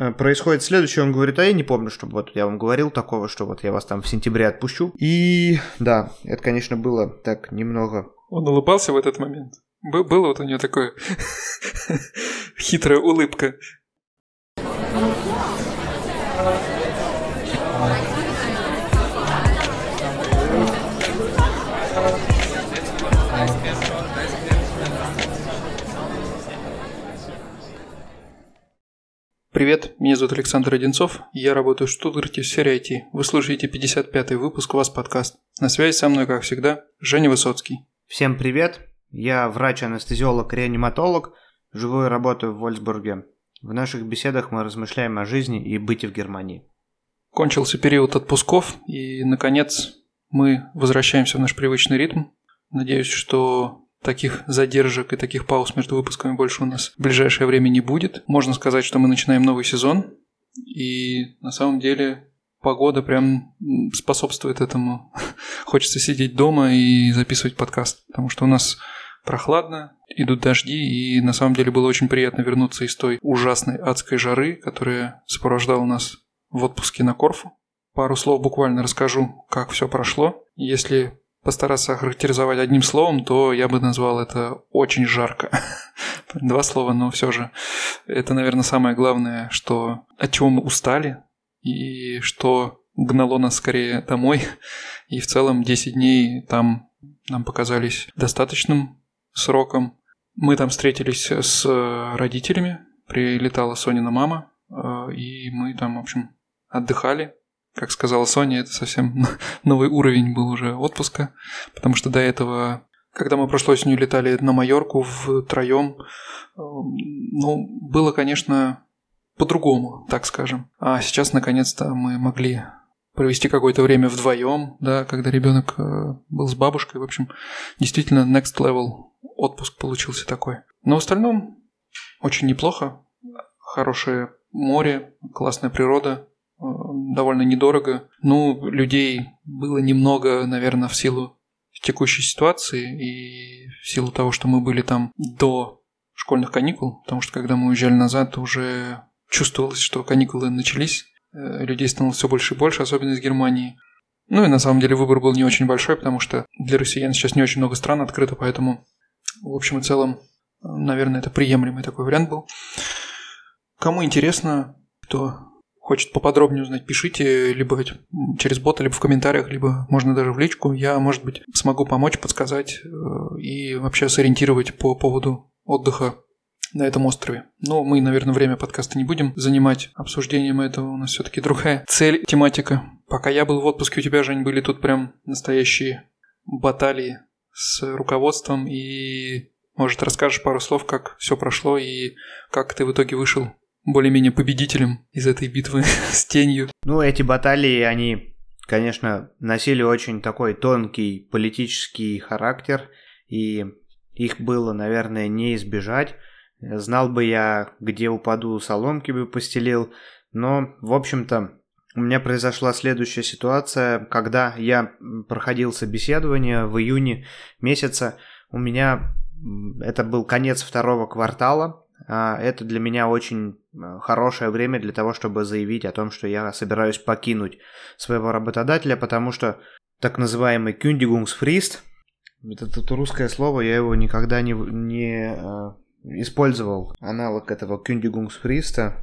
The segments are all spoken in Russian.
э, происходит следующее. Он говорит, а я не помню, что вот я вам говорил такого, что вот я вас там в сентябре отпущу. И да, это, конечно, было так немного... Он улыбался в этот момент? Было вот у него такое хитрая улыбка. Привет, меня зовут Александр Одинцов, я работаю в Штутгарте в сфере IT. Вы слушаете 55-й выпуск «У вас подкаст». На связи со мной, как всегда, Женя Высоцкий. Всем привет, я врач-анестезиолог-реаниматолог, живу и работаю в Вольсбурге. В наших беседах мы размышляем о жизни и быте в Германии. Кончился период отпусков, и, наконец, мы возвращаемся в наш привычный ритм. Надеюсь, что Таких задержек и таких пауз между выпусками больше у нас в ближайшее время не будет. Можно сказать, что мы начинаем новый сезон. И на самом деле погода прям способствует этому. Хочется сидеть дома и записывать подкаст, потому что у нас прохладно, идут дожди, и на самом деле было очень приятно вернуться из той ужасной адской жары, которая сопровождала нас в отпуске на Корфу. Пару слов буквально расскажу, как все прошло. Если постараться охарактеризовать одним словом, то я бы назвал это очень жарко. Два слова, но все же. Это, наверное, самое главное, что от чего мы устали и что гнало нас скорее домой. И в целом 10 дней там нам показались достаточным сроком. Мы там встретились с родителями, прилетала Сонина мама, э, и мы там, в общем, отдыхали, как сказала Соня, это совсем новый уровень был уже отпуска, потому что до этого, когда мы прошлой осенью летали на Майорку втроем, ну, было, конечно, по-другому, так скажем. А сейчас, наконец-то, мы могли провести какое-то время вдвоем, да, когда ребенок э, был с бабушкой. В общем, действительно, next level отпуск получился такой. Но в остальном очень неплохо. Хорошее море, классная природа, Э, довольно недорого. Ну, людей было немного, наверное, в силу текущей ситуации и в силу того, что мы были там до школьных каникул, потому что когда мы уезжали назад, уже чувствовалось, что каникулы начались, э, людей становилось все больше и больше, особенно из Германии. Ну и на самом деле выбор был не очень большой, потому что для россиян сейчас не очень много стран открыто, поэтому в общем и целом, наверное, это приемлемый такой вариант был. Кому интересно, кто хочет поподробнее узнать, пишите либо через бота, либо в комментариях, либо можно даже в личку. Я, может быть, смогу помочь, подсказать э, и вообще сориентировать по поводу отдыха на этом острове. Но мы, наверное, время подкаста не будем занимать обсуждением этого. У нас все-таки другая цель, тематика. Пока я был в отпуске, у тебя, Жень, были тут прям настоящие баталии с руководством. И, может, расскажешь пару слов, как все прошло и как ты в итоге вышел более-менее победителем из этой битвы с тенью. Ну, эти баталии, они, конечно, носили очень такой тонкий политический характер, и их было, наверное, не избежать. Знал бы я, где упаду, соломки бы постелил, но, в общем-то, у меня произошла следующая ситуация, когда я проходил собеседование в июне месяца, у меня это был конец второго квартала, а, это для меня очень хорошее время для того, чтобы заявить о том, что я собираюсь покинуть своего работодателя, потому что так называемый Kündigungsfrist, это, это русское слово, я его никогда не, не э, использовал. Аналог этого Kündigungsfrist.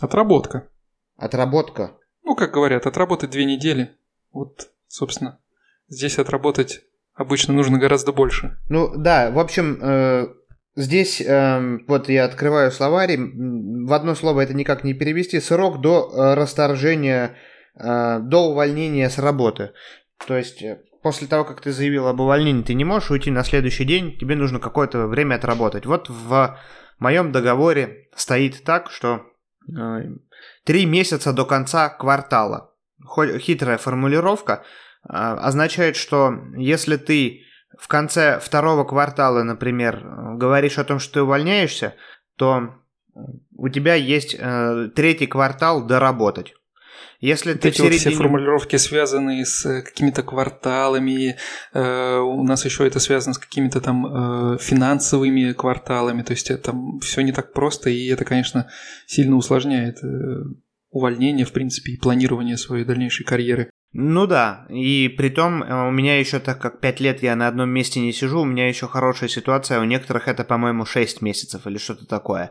Отработка. Отработка. Ну, как говорят, отработать две недели. Вот, собственно, здесь отработать обычно нужно гораздо больше. Ну, да, в общем, э, Здесь э, вот я открываю словарь, в одно слово это никак не перевести. Срок до э, расторжения, э, до увольнения с работы. То есть э, после того, как ты заявил об увольнении, ты не можешь уйти на следующий день, тебе нужно какое-то время отработать. Вот в моем договоре стоит так, что э, три месяца до конца квартала. Хитрая формулировка э, означает, что если ты в конце второго квартала, например, говоришь о том, что ты увольняешься, то у тебя есть э, третий квартал доработать. Если вот ты эти середине... вот все формулировки связанные с э, какими-то кварталами, э, у нас еще это связано с какими-то там э, финансовыми кварталами, то есть это все не так просто, и это, конечно, сильно усложняет э, увольнение, в принципе, и планирование своей дальнейшей карьеры. Ну да, и при том э, у меня еще, так как 5 лет я на одном месте не сижу, у меня еще хорошая ситуация, у некоторых это, по-моему, 6 месяцев или что-то такое.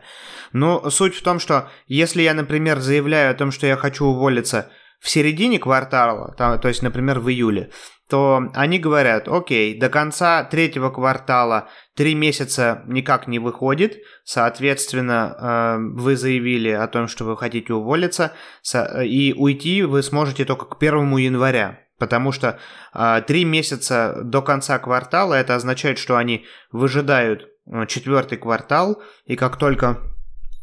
Но суть в том, что если я, например, заявляю о том, что я хочу уволиться в середине квартала, там, то есть, например, в июле, то они говорят, окей, до конца третьего квартала три месяца никак не выходит, соответственно, э, вы заявили о том, что вы хотите уволиться, и уйти вы сможете только к 1 января. Потому что э, три месяца до конца квартала это означает, что они выжидают э, четвертый квартал, и как только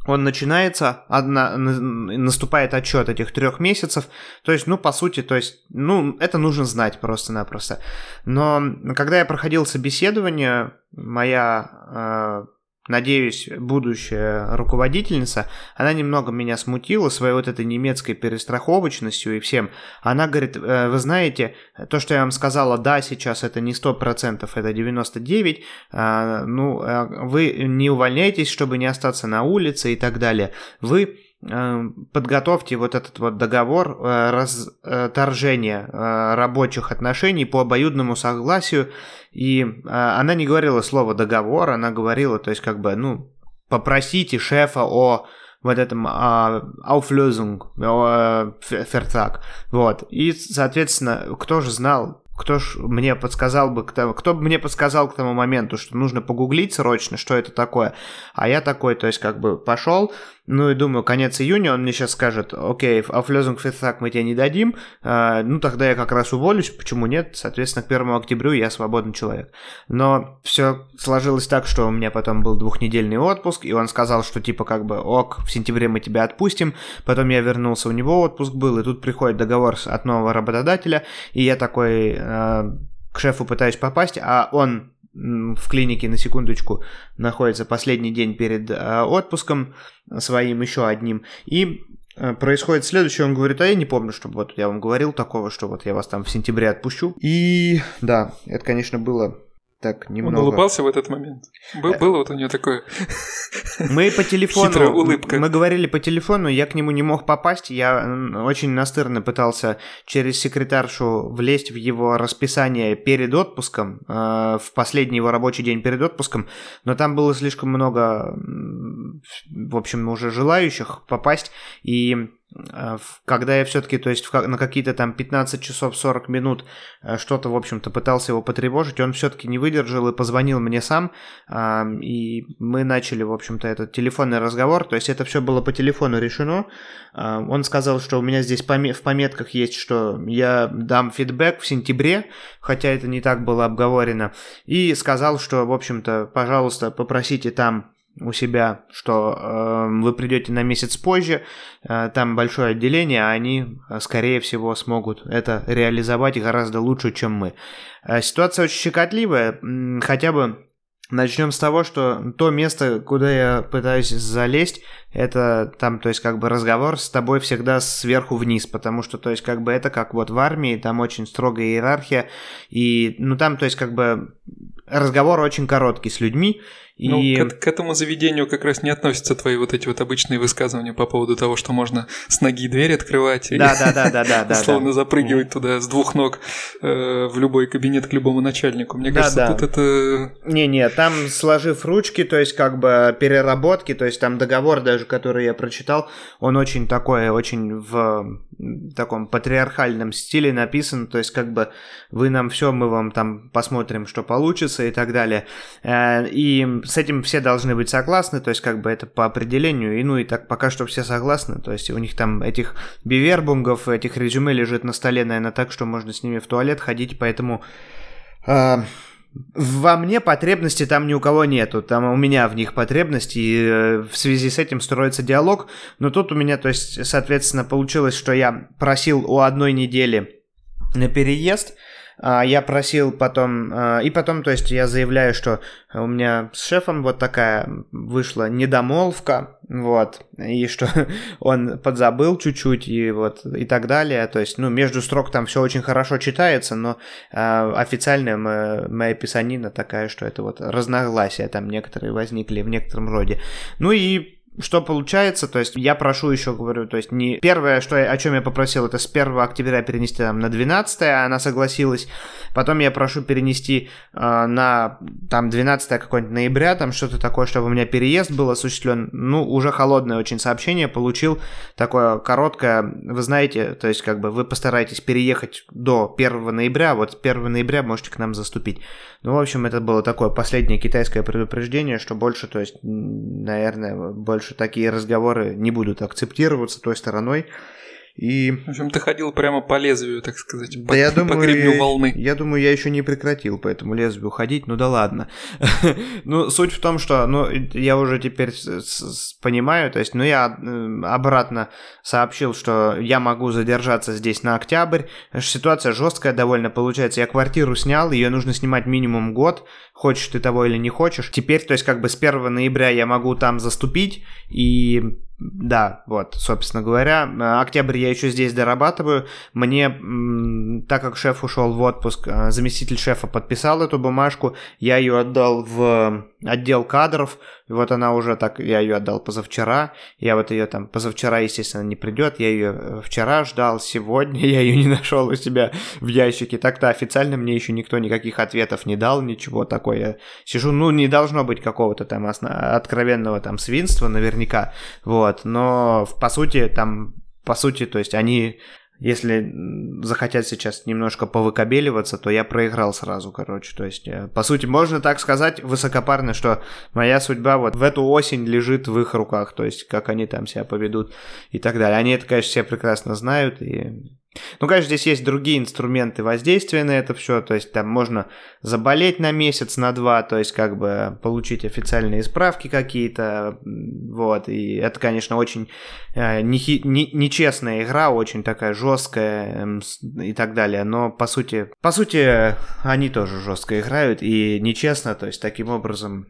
он начинается, одна, наступает отчет этих трех месяцев, то есть, ну, по сути, то есть, ну, это нужно знать просто-напросто. Но когда я проходил собеседование, моя э, надеюсь, будущая руководительница, она немного меня смутила своей вот этой немецкой перестраховочностью и всем. Она говорит, «Э, вы знаете, то, что я вам сказала, да, сейчас это не 100%, это 99%, а, ну, э, вы не увольняйтесь, чтобы не остаться на улице и так далее. Вы подготовьте вот этот вот договор э, расторжения э, рабочих отношений по обоюдному согласию. И она не говорила слово договор, она говорила, то есть как бы, ну, попросите шефа о вот этом а, Auflösung, Vertrag. Вот. И, соответственно, кто же знал, кто ж мне подсказал бы, кто бы мне подсказал к тому моменту, что нужно погуглить срочно, что это такое. А я такой, то есть как бы пошел, ну и думаю, конец июня, он мне сейчас скажет, окей, Auflösung Vertrag мы тебе не дадим, э, ну тогда я как раз уволюсь, почему нет? Соответственно, к 1 октябрю я свободный человек. Но все сложилось так, что у меня потом был двухнедельный отпуск, и он сказал, что типа как бы, ок, в сентябре мы тебя отпустим, потом я вернулся, у него отпуск был, и тут приходит договор от нового работодателя, и я такой э, к шефу пытаюсь попасть, а он в клинике, на секундочку, находится последний день перед э, отпуском своим еще одним. И э, происходит следующее, он говорит, а я не помню, чтобы вот я вам говорил такого, что вот я вас там в сентябре отпущу. И да, это, конечно, было так немного... Он улыбался в этот момент? Был, э, было вот у него такое... Мы по телефону... улыбка. Мы говорили по телефону, я к нему не мог попасть, я очень настырно пытался через секретаршу влезть в его расписание перед отпуском, э, в последний его рабочий день перед отпуском, но там было слишком много, в общем, уже желающих попасть, и когда я все-таки, то есть на какие-то там 15 часов 40 минут э, что-то, в общем-то, пытался его потревожить, он все-таки не выдержал и позвонил мне сам, и мы начали, в общем-то, этот телефонный разговор, то есть это все было по телефону решено. Он сказал, что у меня здесь в пометках есть, что я дам фидбэк в сентябре, хотя это не так было обговорено, и сказал, что, в общем-то, пожалуйста, попросите там у себя, что э, вы придете на месяц позже, э, там большое отделение, а они, э, скорее всего, смогут это реализовать гораздо лучше, чем мы. Э, ситуация очень щекотливая, хотя бы Начнем с того, что то место, куда я пытаюсь залезть, это там, то есть, как бы разговор с тобой всегда сверху вниз, потому что, то есть, как бы это как вот в армии, там очень строгая иерархия, и, ну, там, то есть, как бы разговор очень короткий с людьми, ну, к, к этому заведению как раз не относятся твои вот эти вот обычные высказывания по поводу того, что можно с ноги дверь открывать и да, да, да, да, да, да, условно запрыгивать туда с двух ног э, в любой кабинет к любому начальнику. Мне кажется, тут это... Не-не, там сложив ручки, то есть как бы переработки, то есть там договор даже, который я прочитал, он очень такой, очень в таком патриархальном стиле написан, то есть как бы вы нам все, мы вам там посмотрим, что получится и так далее. Э, и с этим все должны быть согласны, то есть как бы это по определению, и ну и так пока что все согласны, то есть у них там этих бивербунгов, этих резюме лежит на столе, наверное, так, что можно с ними в туалет ходить, поэтому... Э, во мне потребности там ни у кого нету, там у меня в них потребности, и э, в связи с этим строится диалог, но тут у меня, то есть, соответственно, получилось, что я просил у одной недели на переезд, я просил потом, а, и потом, то есть я заявляю, что у меня с шефом вот такая вышла недомолвка, вот, и что он подзабыл чуть-чуть, и вот, и так далее, то есть, ну, между строк там все очень хорошо читается, но э, официальная моя, моя писанина такая, что это вот разногласия там некоторые возникли в некотором роде. Ну и что получается, то есть я прошу еще, говорю, то есть не первое, что я, о чем я попросил, это с 1 октября перенести там на 12, она согласилась, потом я прошу перенести э, на там 12 какой-нибудь ноября, там что-то такое, чтобы у меня переезд был осуществлен, ну, уже холодное очень сообщение получил, такое короткое, вы знаете, то есть как бы вы постараетесь переехать до 1 ноября, вот 1 ноября можете к нам заступить. Ну, в общем, это было такое последнее китайское предупреждение, что больше, то есть, наверное, больше такие разговоры не будут акцептироваться той стороной. И... В общем, ты ходил прямо по лезвию, так сказать, да по, я думаю, по гребню волны. Я думаю, я еще не прекратил по этому лезвию ходить, ну да ладно. ну, суть в том, что, ну, я уже теперь понимаю, то есть, ну, я э, обратно сообщил, что я могу задержаться здесь на октябрь. Ситуация жесткая довольно получается. Я квартиру снял, ее нужно снимать минимум год, хочешь ты того или не хочешь. Теперь, то есть, как бы с 1 ноября я могу там заступить и да, вот, собственно говоря, октябрь я еще здесь дорабатываю. Мне, так как шеф ушел в отпуск, э, заместитель шефа подписал эту бумажку, я ее отдал в отдел кадров, вот она уже так, я ее отдал позавчера, я вот ее там, позавчера, естественно, не придет, я ее э, вчера ждал, сегодня я ее не нашел у себя в ящике, так-то официально мне еще никто никаких ответов не дал, ничего такое, я сижу, ну, не должно быть какого-то там откровенного там свинства наверняка, вот, но по сути там, по сути, то есть они если захотят сейчас немножко повыкобеливаться, то я проиграл сразу, короче. То есть, э, по сути, можно так сказать высокопарно, что моя судьба вот в эту осень лежит в их руках. То есть, как они там себя поведут и так далее. Они это, конечно, все прекрасно знают и ну, конечно, здесь есть другие инструменты воздействия на это все, то есть там можно заболеть на месяц, на два, то есть как бы получить официальные справки какие-то, вот, и это, конечно, очень э, нехи, не, нечестная игра, очень такая жесткая э, и так далее, но по сути, по сути, они тоже жестко играют и нечестно, то есть таким образом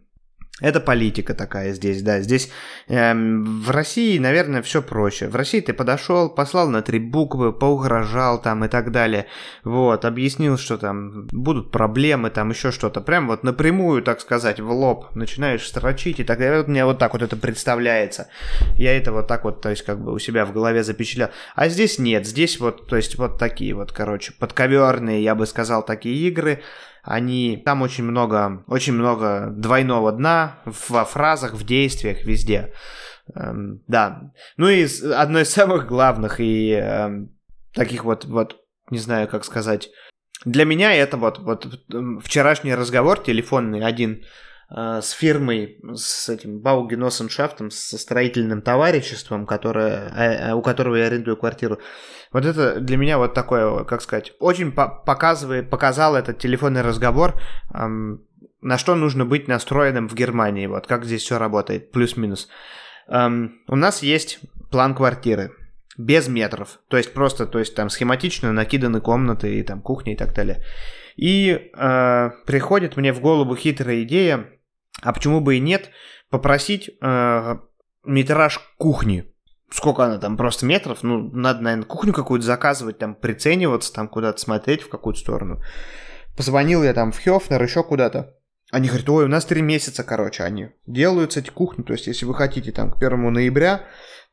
это политика такая здесь, да. Здесь эм, в России, наверное, все проще. В России ты подошел, послал на три буквы, поугрожал там и так далее. Вот, объяснил, что там будут проблемы, там еще что-то. Прям вот напрямую, так сказать, в лоб начинаешь строчить и так далее. Вот мне вот так вот это представляется. Я это вот так вот, то есть как бы у себя в голове запечатлял. А здесь нет, здесь вот, то есть вот такие вот, короче, подковерные, я бы сказал, такие игры они там очень много, очень много двойного дна во фразах, в действиях, везде. Эм, да. Ну и одно из самых главных и эм, таких вот, вот, не знаю, как сказать. Для меня это вот, вот вчерашний разговор телефонный один с фирмой, с этим Баугеносеншафтом, со строительным товариществом, которое, э, э, у которого я арендую квартиру. Вот это для меня вот такое, как сказать, очень показывает, показал этот телефонный разговор, на что нужно быть настроенным в Германии, вот как здесь все работает, плюс-минус. У нас есть план квартиры, без метров, то есть просто, то есть там схематично накиданы комнаты и там кухня и так далее. И э, приходит мне в голову хитрая идея, а почему бы и нет, попросить э, метраж кухни сколько она там, просто метров, ну, надо, наверное, кухню какую-то заказывать, там, прицениваться, там, куда-то смотреть в какую-то сторону. Позвонил я там в Хёфнер, еще куда-то. Они говорят, ой, у нас три месяца, короче, они делаются, эти кухни, то есть, если вы хотите там к первому ноября,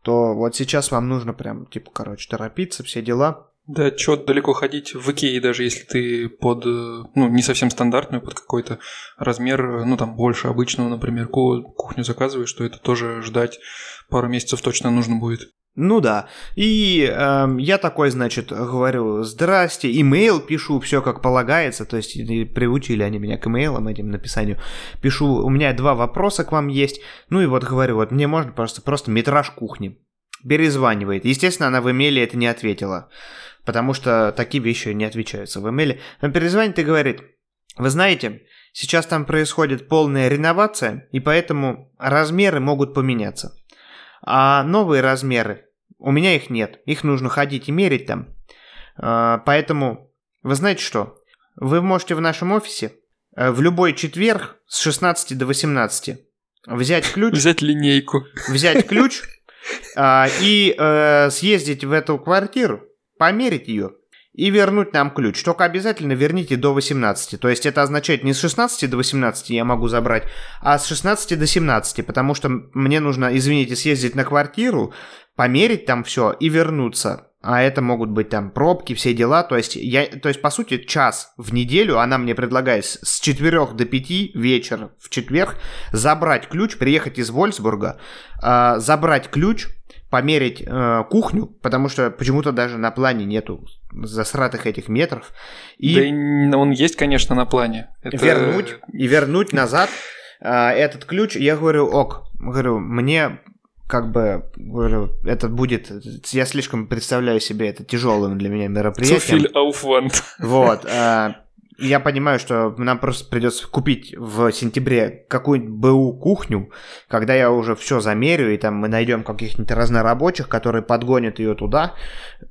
то вот сейчас вам нужно прям, типа, короче, торопиться, все дела. Да, чё далеко ходить в Икее, даже если ты под, ну, не совсем стандартную, под какой-то размер, ну, там, больше обычного, например, кухню заказываешь, то это тоже ждать пару месяцев точно нужно будет. Ну да. И э, я такой, значит, говорю, здрасте, имейл пишу, все как полагается, то есть приучили они меня к имейлам, этим написанию. Пишу, у меня два вопроса к вам есть, ну и вот говорю, вот мне можно просто, просто метраж кухни. Перезванивает. Естественно, она в имейле это не ответила, потому что такие вещи не отвечаются в имейле. Но перезвонит и говорит, вы знаете, сейчас там происходит полная реновация, и поэтому размеры могут поменяться. А новые размеры, у меня их нет. Их нужно ходить и мерить там. А, поэтому, вы знаете что? вы можете в нашем офисе э, в любой четверг с 16 до 18 взять ключ. Взять линейку. Взять ключ а, и э, съездить в эту квартиру, померить ее и вернуть нам ключ. Только обязательно верните до 18. То есть это означает не с 16 до 18 я могу забрать, а с 16 до 17, потому что мне нужно, извините, съездить на квартиру, померить там все и вернуться. А это могут быть там пробки, все дела. То есть, я, то есть, по сути, час в неделю она мне предлагает с 4 до 5 вечера в четверг забрать ключ, приехать из Вольсбурга, э, забрать ключ, померить э, кухню, потому что почему-то даже на плане нету засратых этих метров. И да и он есть, конечно, на плане. Это... Вернуть и вернуть назад э, этот ключ. Я говорю, ок, говорю, мне как бы, говорю, это будет, я слишком представляю себе это тяжелым для меня мероприятием. Вот. Э, я понимаю, что нам просто придется купить в сентябре какую-нибудь БУ кухню, когда я уже все замерю, и там мы найдем каких-нибудь разнорабочих, которые подгонят ее туда,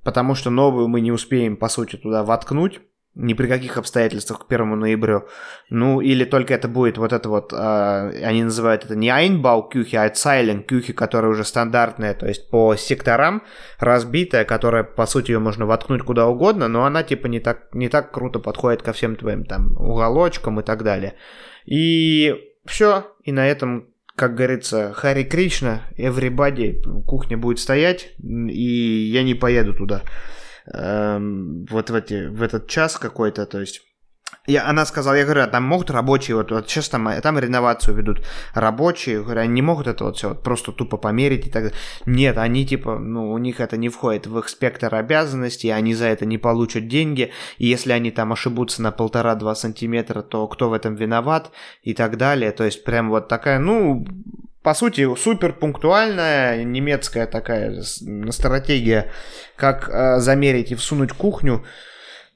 потому что новую мы не успеем, по сути, туда воткнуть ни при каких обстоятельствах к 1 ноябрю. Ну, или только это будет вот это вот, э, они называют это не Einbau кюхи, а Zeilen кюхи, которая уже стандартная, то есть по секторам разбитая, которая, по сути, ее можно воткнуть куда угодно, но она типа не так, не так круто подходит ко всем твоим там уголочкам и так далее. И все, и на этом как говорится, Хари Кришна, everybody, кухня будет стоять, и я не поеду туда эм, вот в, эти, в этот час какой-то, то есть я, она сказала, я говорю, а там могут рабочие, вот, вот сейчас там, там реновацию ведут рабочие, говорю, они не могут это вот все вот просто тупо померить и так далее. Нет, они типа, ну, у них это не входит в их спектр обязанностей, они за это не получат деньги, и если они там ошибутся на полтора-два сантиметра, то кто в этом виноват и так далее. То есть прям вот такая, ну, по сути, супер пунктуальная немецкая такая стратегия, как э, замерить и всунуть кухню.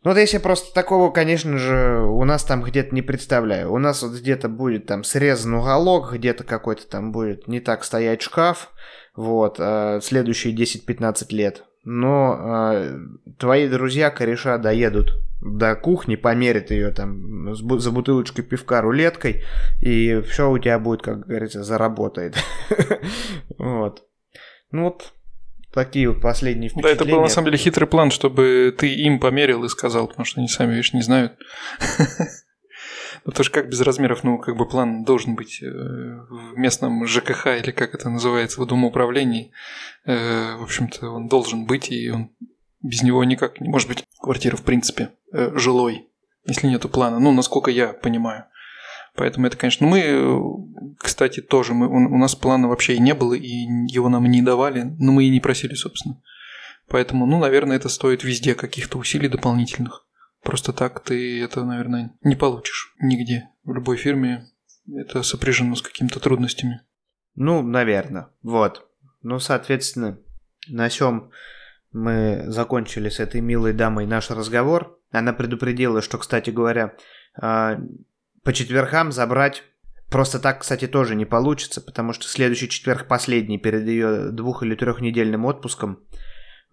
Ну, вот если просто такого, конечно же, у нас там где-то не представляю. У нас вот где-то будет там срезан уголок, где-то какой-то там будет не так стоять шкаф, вот, э, следующие 10-15 лет. Но э, твои друзья, кореша, доедут до кухни, померит ее там за бутылочкой пивка рулеткой, и все у тебя будет, как говорится, заработает. Вот. Ну вот, такие вот последние впечатления. Да, это был на самом деле хитрый план, чтобы ты им померил и сказал, потому что они сами, видишь, не знают. Ну, тоже как без размеров, ну, как бы план должен быть э, в местном ЖКХ или как это называется, в домоуправлении. Э, в общем-то, он должен быть, и он без него никак не может быть квартира, в принципе, э, жилой, если нету плана. Ну, насколько я понимаю. Поэтому это, конечно, мы, кстати, тоже, мы, у нас плана вообще и не было, и его нам не давали, но мы и не просили, собственно. Поэтому, ну, наверное, это стоит везде каких-то усилий дополнительных. Просто так ты это, наверное, не получишь нигде. В любой фирме это сопряжено с какими-то трудностями. Ну, наверное. Вот. Ну, соответственно, на чем мы закончили с этой милой дамой наш разговор. Она предупредила, что, кстати говоря, а, по четвергам забрать просто так, кстати, тоже не получится, потому что следующий четверг последний перед ее двух- или трехнедельным отпуском.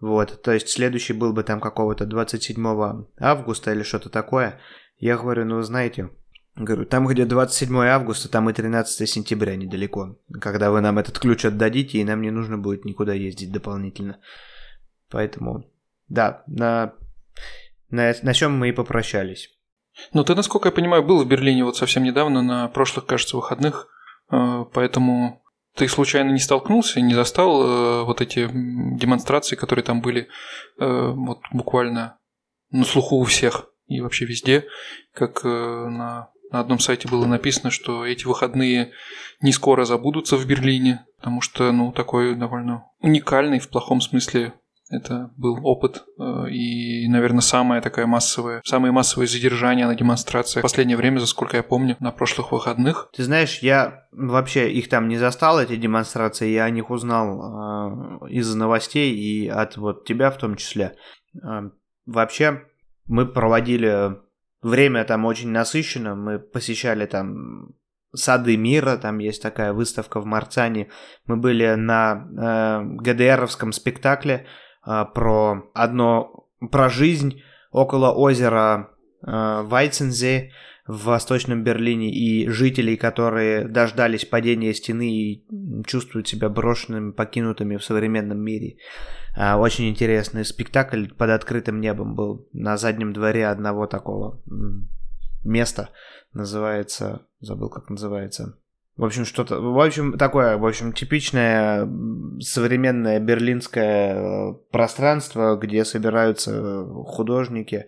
Вот, то есть следующий был бы там какого-то 27 августа или что-то такое. Я говорю, ну знаете, говорю, там где 27 августа, там и 13 сентября недалеко. Когда вы нам этот ключ отдадите, и нам не нужно будет никуда ездить дополнительно. Поэтому, да, на, на, на чем мы и попрощались. Ну, ты, насколько я понимаю, был в Берлине вот совсем недавно, на прошлых, кажется, выходных, э, поэтому ты случайно не столкнулся, не застал э, вот эти демонстрации, которые там были э, вот буквально на слуху у всех и вообще везде, как на, на одном сайте было написано, что эти выходные не скоро забудутся в Берлине, потому что, ну, такой довольно уникальный в плохом смысле это был опыт э, и, наверное, самое такое массовое, самые массовые задержания на демонстрациях в последнее время, за сколько я помню, на прошлых выходных. Ты знаешь, я вообще их там не застал, эти демонстрации, я о них узнал э, из новостей и от вот тебя в том числе. Э, вообще, мы проводили время там очень насыщенно, мы посещали там Сады мира, там есть такая выставка в Марцане. Мы были на э, ГДРовском спектакле, про одно, про жизнь около озера Вайцензе в Восточном Берлине и жителей, которые дождались падения стены и чувствуют себя брошенными, покинутыми в современном мире. А, очень интересный спектакль под открытым небом был на заднем дворе одного такого места. Называется, забыл как называется. В общем, что-то, в общем, такое, в общем, типичное современное берлинское э, пространство, где собираются художники,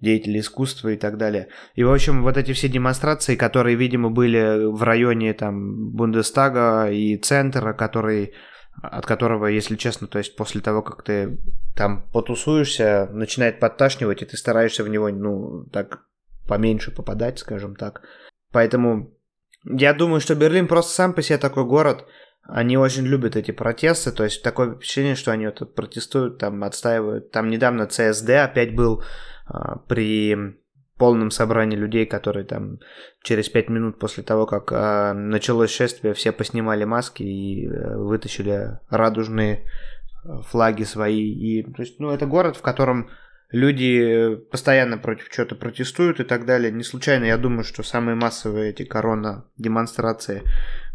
деятели искусства и так далее. И, в общем, вот эти все демонстрации, которые, видимо, были в районе там Бундестага и центра, который от которого, если честно, то есть после того, как ты там потусуешься, начинает подташнивать, и ты стараешься в него, ну, так поменьше попадать, скажем так. Поэтому я думаю, что Берлин просто сам по себе такой город, они очень любят эти протесты, то есть такое впечатление, что они вот протестуют, там отстаивают. Там недавно ЦСД опять был а, при полном собрании людей, которые там через пять минут после того, как а, началось шествие, все поснимали маски и а, вытащили радужные флаги свои. И, то есть, ну, это город, в котором люди постоянно против чего-то протестуют и так далее. Не случайно, я думаю, что самые массовые эти корона-демонстрации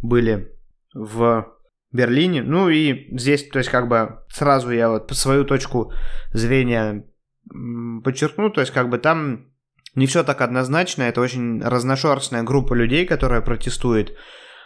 были в Берлине. Ну и здесь, то есть как бы сразу я вот свою точку зрения подчеркну, то есть как бы там не все так однозначно, это очень разношерстная группа людей, которая протестует.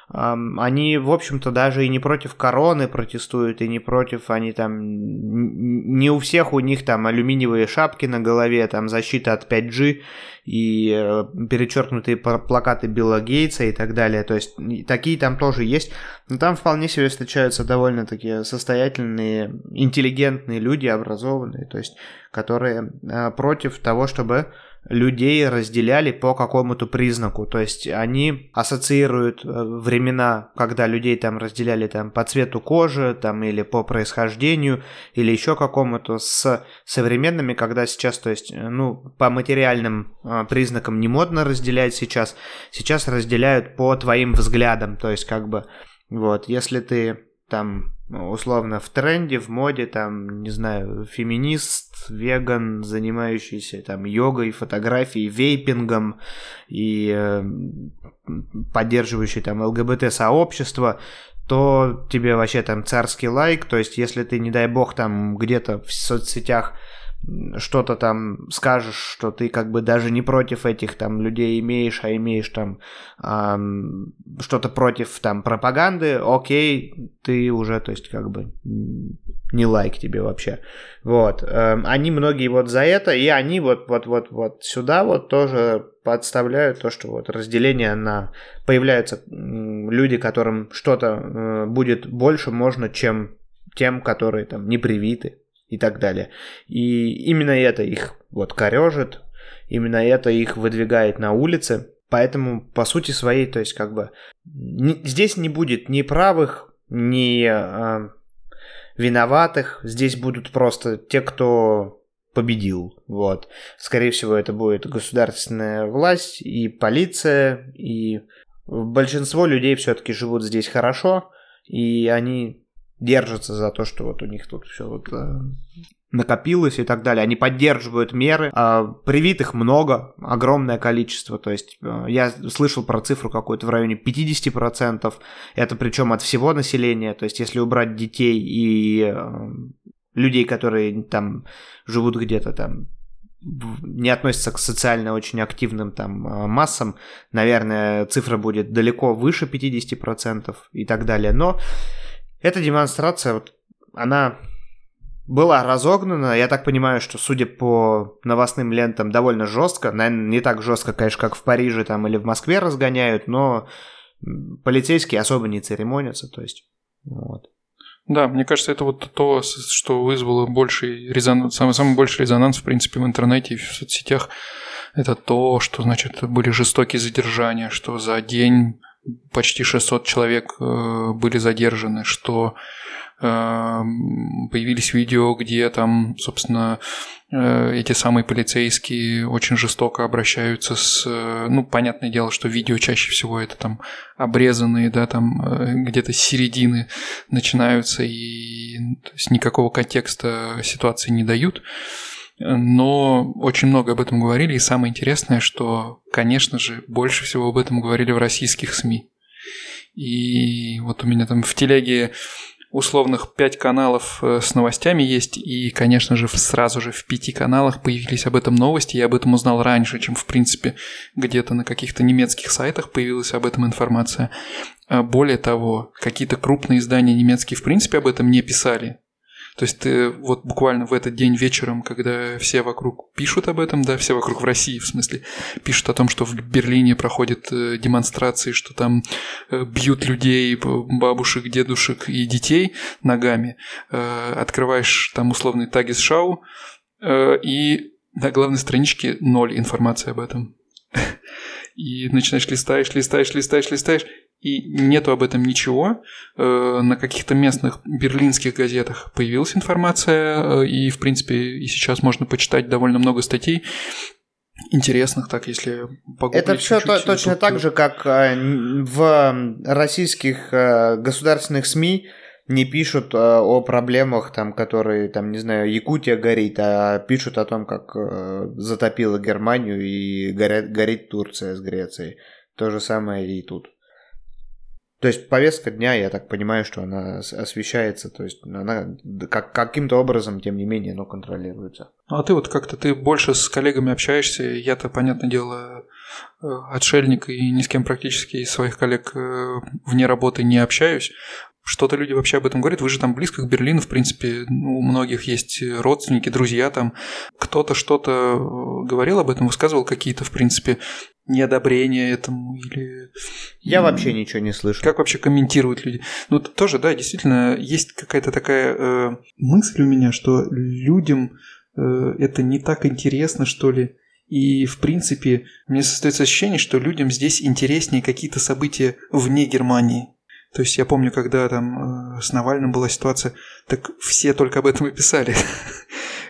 Они, в общем-то, даже и не против короны протестуют, и не против, они там, не у всех у них там алюминиевые шапки на голове, там защита от 5G и э, перечеркнутые плакаты Билла Гейтса и так далее. То есть такие там тоже есть, но там вполне себе встречаются довольно такие состоятельные, интеллигентные люди, образованные, то есть которые э, против того, чтобы людей разделяли по какому-то признаку. То есть они ассоциируют э, времена, когда людей там разделяли там по цвету кожи, там или по происхождению, или еще какому-то с современными, когда сейчас, то есть, э, ну, по материальным э, признакам не модно разделять сейчас. Сейчас разделяют по твоим взглядам. То есть, как бы, вот, если ты там условно в тренде, в моде, там, не знаю, феминист, веган, занимающийся там йогой, фотографией, вейпингом и э, поддерживающий там ЛГБТ-сообщество, то тебе вообще там царский лайк, то есть если ты, не дай бог, там где-то в соцсетях что-то там скажешь, что ты как бы даже не против этих там людей имеешь, а имеешь там эм, что-то против там пропаганды, окей, ты уже, то есть как бы не лайк тебе вообще. Вот. Эм, они многие вот за это, и они вот, вот, вот, вот сюда вот тоже подставляют то, что вот разделение на... Появляются люди, которым что-то э, будет больше можно, чем тем, которые там не привиты и так далее. И именно это их вот корежит, именно это их выдвигает на улице. Поэтому, по сути своей, то есть как бы не, здесь не будет ни правых, ни э, виноватых. Здесь будут просто те, кто победил. Вот. Скорее всего, это будет государственная власть и полиция, и большинство людей все-таки живут здесь хорошо, и они держатся за то, что вот у них тут все вот э, накопилось и так далее. Они поддерживают меры. Э, привитых много, огромное количество. То есть э, я слышал про цифру какую-то в районе 50%. Это причем от всего населения. То есть если убрать детей и э, людей, которые там живут где-то там не относятся к социально очень активным там массам, наверное, цифра будет далеко выше 50% и так далее. Но эта демонстрация, вот, она была разогнана. Я так понимаю, что, судя по новостным лентам, довольно жестко. Наверное, не так жестко, конечно, как в Париже там или в Москве разгоняют, но полицейские особо не церемонятся, то есть, вот. Да, мне кажется, это вот то, что вызвало больший резонанс, самый, самый больший резонанс, в принципе, в интернете и в соцсетях. Это то, что, значит, были жестокие задержания, что за день почти 600 человек э, были задержаны, что э, появились видео, где там, собственно, э, эти самые полицейские очень жестоко обращаются с... Ну, понятное дело, что видео чаще всего это там обрезанные, да, там где-то с середины начинаются и то есть никакого контекста ситуации не дают. Но очень много об этом говорили, и самое интересное, что, конечно же, больше всего об этом говорили в российских СМИ. И вот у меня там в телеге условных пять каналов э, с новостями есть, и, конечно же, сразу же в пяти каналах появились об этом новости. Я об этом узнал раньше, чем, в принципе, где-то на каких-то немецких сайтах появилась об этом информация. А более того, какие-то крупные издания немецкие, в принципе, об этом не писали. То есть ты вот буквально в этот день вечером, когда все вокруг пишут об этом, да, все вокруг в России, в смысле, пишут о том, что в Берлине проходят э, демонстрации, что там э, бьют людей, бабушек, дедушек и детей ногами, э, открываешь там условный Тагис-шау, и на главной страничке ноль информации об этом. И начинаешь листаешь, листаешь, листаешь, листаешь, и нету об этом ничего. Э, на каких-то местных берлинских газетах появилась информация, э, и, в принципе, и сейчас можно почитать довольно много статей интересных, так если погуглить. Это все то, точно так же, как э, в российских государственных СМИ не пишут о проблемах, там, которые, там, не знаю, Якутия горит, а пишут о том, как затопила Германию и горят, горит Турция с Грецией. То же самое и тут. То есть повестка дня, я так понимаю, что она освещается, то есть она как, каким-то образом, тем не менее, но контролируется. Ну, а ты вот как-то, ты больше с коллегами общаешься, я-то, понятное дело, э, отшельник и ни с кем практически из своих коллег э, вне работы не общаюсь. Что-то люди вообще об этом говорят. Вы же там близко к Берлину, в принципе, ну, у многих есть родственники, друзья там. Кто-то что-то э, говорил об этом, высказывал какие-то, в принципе, неодобрения этому или... Я вообще ничего не слышу. Как вообще комментируют люди? Ну, тоже, да, действительно, есть какая-то такая э, мысль у меня, что людям э, это не так интересно, что ли. И, в принципе, мне состоится ощущение, что людям здесь интереснее какие-то события вне Германии. То есть я помню, когда там э, с Навальным была ситуация, так все только об этом и писали.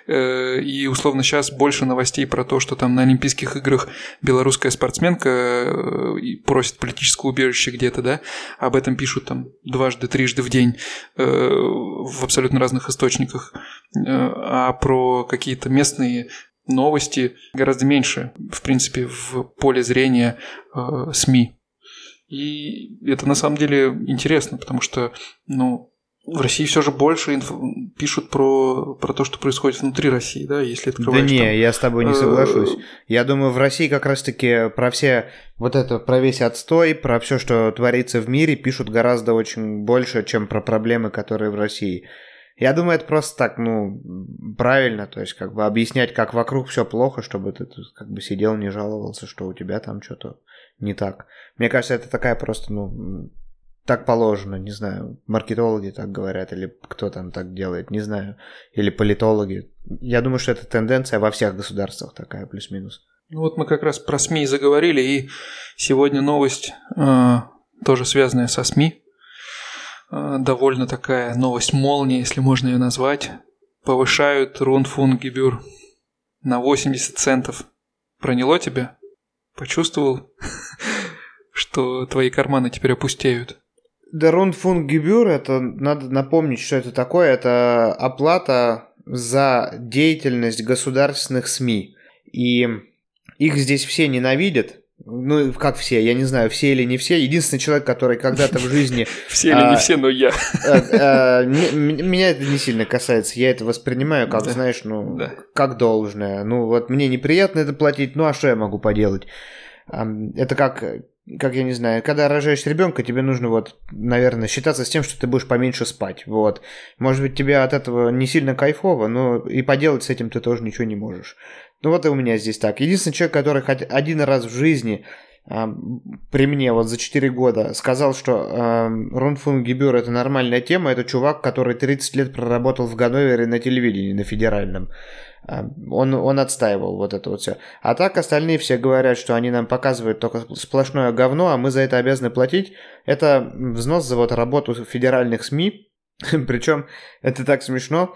Э, и условно сейчас больше новостей про то, что там на Олимпийских играх белорусская спортсменка э, просит политическое убежище где-то, да, об этом пишут там дважды, трижды в день в абсолютно разных источниках. А про какие-то местные новости гораздо меньше, в принципе, в поле зрения СМИ. И это на самом деле интересно, потому что, ну, в России все же больше инф... пишут про, про то, что происходит внутри России, да, если открываешь Да не, там... я с тобой не э, соглашусь. Я думаю, в России как раз-таки про все вот это, про весь отстой, про все, что творится в мире, пишут гораздо очень больше, чем про проблемы, которые в России. Я думаю, это просто так, ну, правильно, то есть как бы объяснять, как вокруг все плохо, чтобы ты как бы сидел, не жаловался, что у тебя там что-то не так. Мне кажется, это такая просто, ну, так положено, не знаю, маркетологи так говорят, или кто там так делает, не знаю, или политологи. Я думаю, что это тенденция во всех государствах такая, плюс-минус. Ну вот мы как раз про СМИ заговорили, и сегодня новость, э, тоже связанная со СМИ, э, довольно такая новость молния, если можно ее назвать. Повышают Рунфунгебюр на 80 центов. Проняло тебя? Почувствовал, что твои карманы теперь опустеют? Да, Рundfunkgebühr, это надо напомнить, что это такое. Это оплата за деятельность государственных СМИ. И их здесь все ненавидят, ну, как все, я не знаю, все или не все. Единственный человек, который когда-то в жизни... Все или не а, все, но я. А, а, меня это не сильно касается. Я это воспринимаю как, знаешь, ну, как должное. Ну, вот мне неприятно это платить, ну, а что я могу поделать? Это как как я не знаю, когда рожаешь ребенка, тебе нужно вот, наверное, считаться с тем, что ты будешь поменьше спать. Вот. Может быть, тебе от этого не сильно кайфово, но и поделать с этим ты тоже ничего не можешь. Ну вот и у меня здесь так. Единственный человек, который хоть один раз в жизни при мне вот за 4 года сказал, что э, Рунфунгебюр это нормальная тема, это чувак, который 30 лет проработал в Ганновере на телевидении, на федеральном. А, он, он отстаивал вот это вот все. А так остальные все говорят, что они нам показывают только сплошное говно, а мы за это обязаны платить. Это взнос за вот работу федеральных СМИ. Причем это так смешно.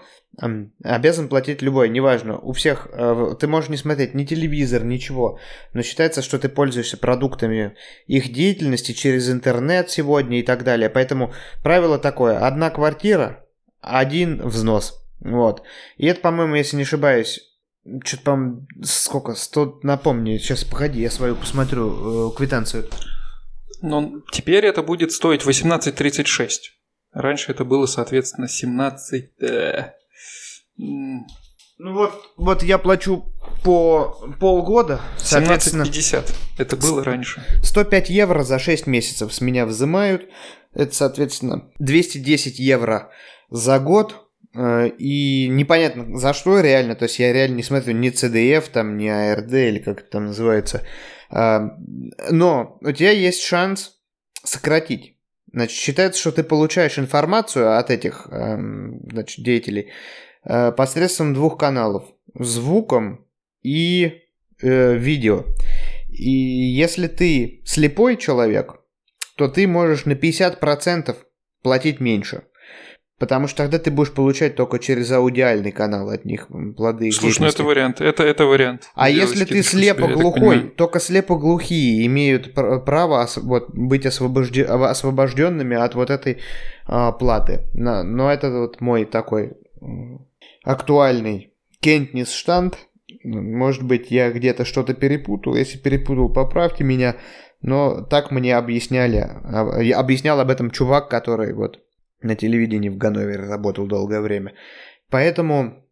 Обязан платить любой, неважно. У всех э, ты можешь не смотреть ни телевизор, ничего. Но считается, что ты пользуешься продуктами их деятельности через интернет сегодня и так далее. Поэтому правило такое: одна квартира, один взнос. Вот. И это, по-моему, если не ошибаюсь, что-то, по сколько? 100, напомни, сейчас, погоди, я свою посмотрю, э, квитанцию. Ну, теперь это будет стоить 18.36. Раньше это было, соответственно, 17... Э, ну вот, вот я плачу по полгода, соответственно... 17,50. Это было раньше. 105 евро за 6 месяцев с меня взимают. Это, соответственно, 210 евро за год. Э, и непонятно за что реально. То есть я реально не смотрю ни CDF, там, ни ARD, или как это там называется. Э, но у тебя есть шанс сократить. Значит, считается, что ты получаешь информацию от этих эм, значит, деятелей Э, посредством двух каналов. Звуком и э, видео. И если ты слепой человек, то ты можешь на 50% платить меньше. Потому что тогда ты будешь получать только через аудиальный канал от них плоды. Слушай, ну это вариант, это, это вариант. А если ты слепо-глухой, только слепо-глухие имеют право вот, быть освобожде, освобожденными от вот этой а, платы. Но это вот мой такой актуальный Кентнис штант. Может быть, я где-то что-то перепутал. Если перепутал, поправьте меня. Но так мне объясняли. Объяснял об этом чувак, который вот на телевидении в Ганновере работал долгое время. Поэтому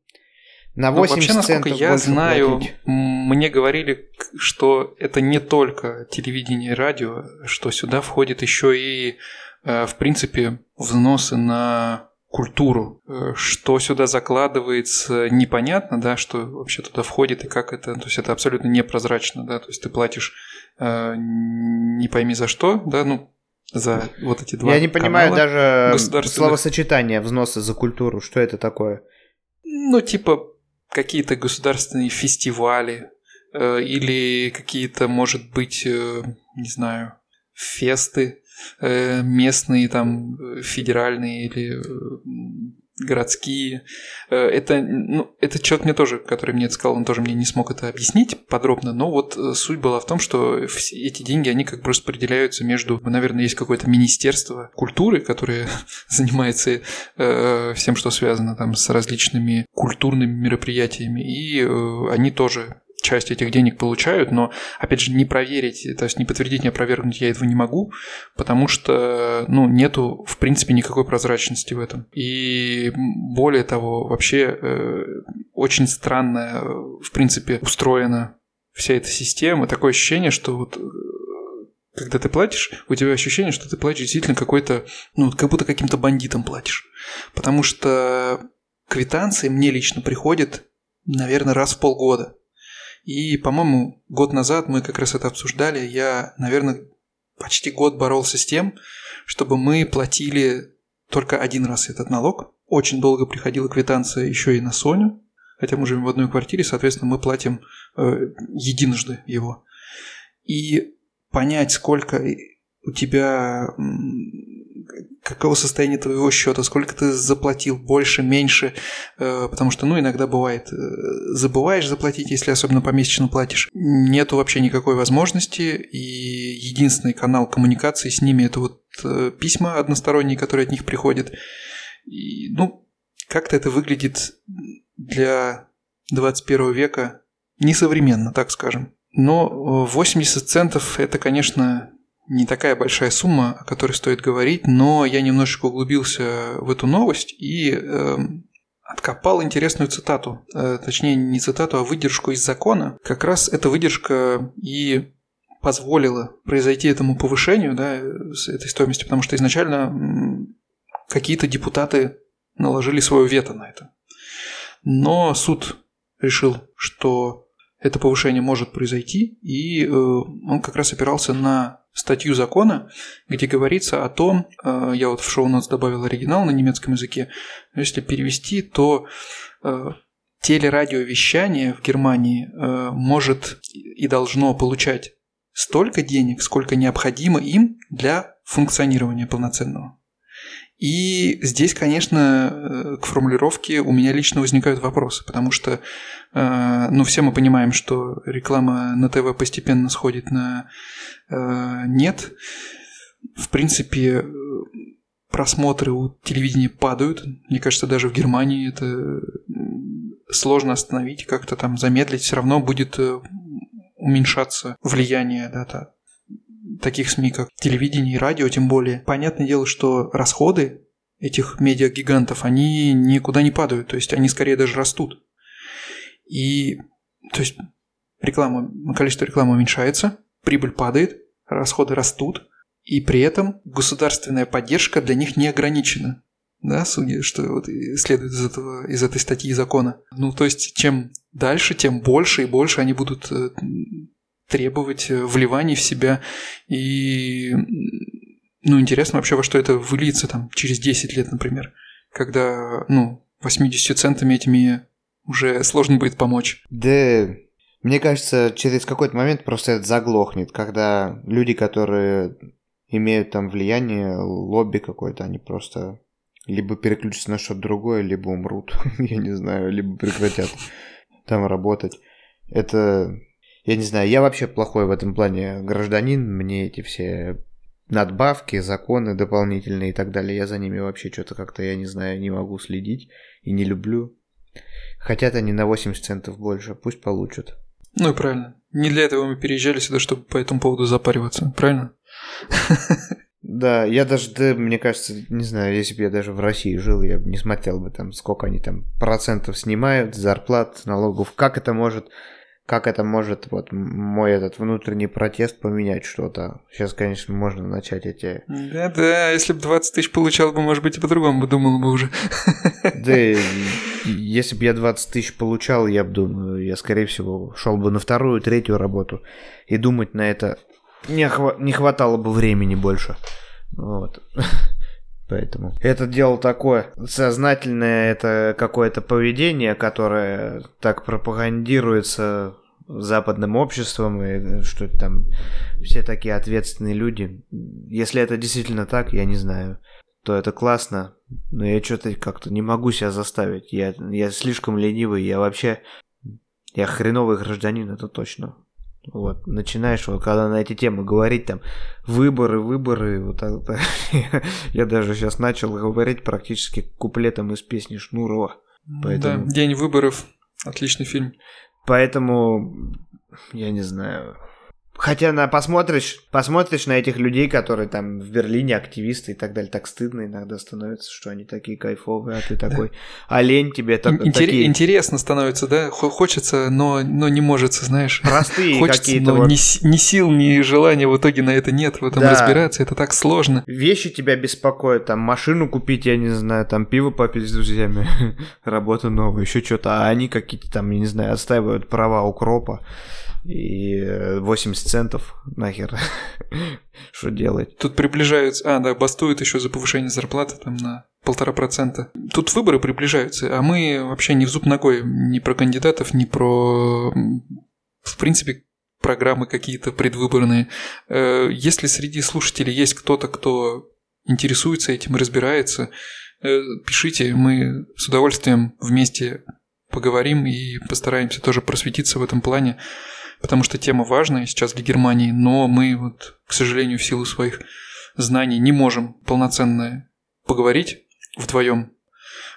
на 80 ну, вообще, насколько я знаю, платить. мне говорили, что это не только телевидение и радио, что сюда входит еще и, э, в принципе, взносы на культуру. Э, что сюда закладывается, непонятно, да, что вообще туда входит и как это, то есть это абсолютно непрозрачно, да, то есть ты платишь э, не пойми за что, да, ну, за вот эти два Я не понимаю даже словосочетание взносы за культуру, что это такое? Ну, типа какие-то государственные фестивали э, или какие-то, может быть, э, не знаю, фесты, Э, местные, там, федеральные или городские. Э, это, ну, этот человек мне тоже, который мне это сказал, он тоже мне не смог это объяснить подробно, но вот суть была в том, что эти деньги, они как бы распределяются между, наверное, есть какое-то министерство культуры, которое занимается э, всем, что связано там с различными культурными мероприятиями, и э, они тоже часть этих денег получают, но, опять же, не проверить, то есть не подтвердить, не опровергнуть я этого не могу, потому что, ну, нету, в принципе, никакой прозрачности в этом. И более того, вообще э, очень странно, в принципе, устроена вся эта система. Такое ощущение, что вот э, когда ты платишь, у тебя ощущение, что ты платишь действительно какой-то, ну, как будто каким-то бандитам платишь. Потому что квитанции мне лично приходят, наверное, раз в полгода. И, по-моему, год назад мы как раз это обсуждали. Я, наверное, почти год боролся с тем, чтобы мы платили только один раз этот налог. Очень долго приходила квитанция еще и на Соню, хотя мы живем в одной квартире, соответственно, мы платим э, единожды его. И понять, сколько у тебя каково состояние твоего счета, сколько ты заплатил, больше, меньше, э, потому что, ну, иногда бывает, э, забываешь заплатить, если особенно помесячно платишь. Нету вообще никакой возможности, и единственный канал коммуникации с ними это вот э, письма односторонние, которые от них приходят. И, ну, как-то это выглядит для 21 века несовременно, так скажем. Но 80 центов это, конечно, не такая большая сумма, о которой стоит говорить, но я немножечко углубился в эту новость и э, откопал интересную цитату. Э, точнее, не цитату, а выдержку из закона. Как раз эта выдержка и позволила произойти этому повышению да, с этой стоимости, потому что изначально какие-то депутаты наложили свое вето на это. Но суд решил, что это повышение может произойти, и э, он как раз опирался на статью закона, где говорится о том, э, я вот в шоу-нотс добавил оригинал на немецком языке, если перевести, то э, телерадиовещание в Германии э, может и должно получать столько денег, сколько необходимо им для функционирования полноценного. И здесь, конечно, к формулировке у меня лично возникают вопросы, потому что, ну, все мы понимаем, что реклама на ТВ постепенно сходит на Э, нет. В принципе, просмотры у телевидения падают. Мне кажется, даже в Германии это сложно остановить, как-то там замедлить, все равно будет э, уменьшаться влияние да, таких СМИ, как телевидение и радио, тем более. Понятное дело, что расходы этих медиагигантов, они никуда не падают, то есть они скорее даже растут. И то есть реклама, количество рекламы уменьшается, прибыль падает, расходы растут, и при этом государственная поддержка для них не ограничена. Да, судя, что вот следует из, этого, из этой статьи закона. Ну, то есть, чем дальше, тем больше и больше они будут э, требовать э, вливаний в себя. И, ну, интересно вообще, во что это выльется там через 10 лет, например, когда, ну, 80 центами этими уже сложно будет помочь. Да, мне кажется, через какой-то момент просто это заглохнет, когда люди, которые имеют там влияние, лобби какое-то, они просто либо переключатся на что-то другое, либо умрут, я не знаю, либо прекратят там работать. Это, я не знаю, я вообще плохой в этом плане гражданин, мне эти все надбавки, законы дополнительные и так далее, я за ними вообще что-то как-то, я не знаю, не могу следить и не люблю. Хотят они на 80 центов больше, пусть получат. Ну и правильно. Не для этого мы переезжали сюда, чтобы по этому поводу запариваться, правильно? Да, я даже, да, мне кажется, не знаю, если бы я даже в России жил, я бы не смотрел бы там, сколько они там процентов снимают, зарплат, налогов, как это может как это может вот мой этот внутренний протест поменять что-то. Сейчас, конечно, можно начать эти... Да-да, если бы 20 тысяч получал бы, может быть, и по-другому бы думал бы уже. Да, если бы я 20 тысяч получал, я бы думаю, я, скорее всего, шел бы на вторую, третью работу. И думать на это не, хва- не хватало бы времени больше. Вот. Поэтому это дело такое сознательное, это какое-то поведение, которое так пропагандируется западным обществом, и что там все такие ответственные люди. Если это действительно так, я не знаю, то это классно, но я что-то как-то не могу себя заставить. Я, я слишком ленивый, я вообще... Я хреновый гражданин, это точно. Вот, начинаешь, вот, когда на эти темы говорить, там, выборы, выборы, вот так, я даже сейчас начал говорить практически куплетом из песни Шнурова. Поэтому... Да, День выборов, отличный фильм. Поэтому, я не знаю, Хотя на посмотришь, посмотришь на этих людей, которые там в Берлине активисты и так далее, так стыдно иногда становится, что они такие кайфовые, а ты такой да. олень тебе так, Интер- такие... Интересно становится, да? Хочется, но, но не может, знаешь. Простые Хочется, какие-то. Но вот... ни, ни сил, ни желания в итоге на это нет, в этом да. разбираться, это так сложно. Вещи тебя беспокоят, там машину купить, я не знаю, там пиво попить с друзьями, работа новая, еще что-то, а они какие-то там, я не знаю, отстаивают права укропа и 80 центов нахер. Что делать? Тут приближаются... А, да, бастуют еще за повышение зарплаты там на полтора процента. Тут выборы приближаются, а мы вообще не в зуб ногой ни про кандидатов, ни про... В принципе, программы какие-то предвыборные. Э, если среди слушателей есть кто-то, кто интересуется этим, разбирается, э, пишите, мы с удовольствием вместе поговорим и постараемся тоже просветиться в этом плане потому что тема важная сейчас для Германии, но мы вот, к сожалению, в силу своих знаний не можем полноценно поговорить вдвоем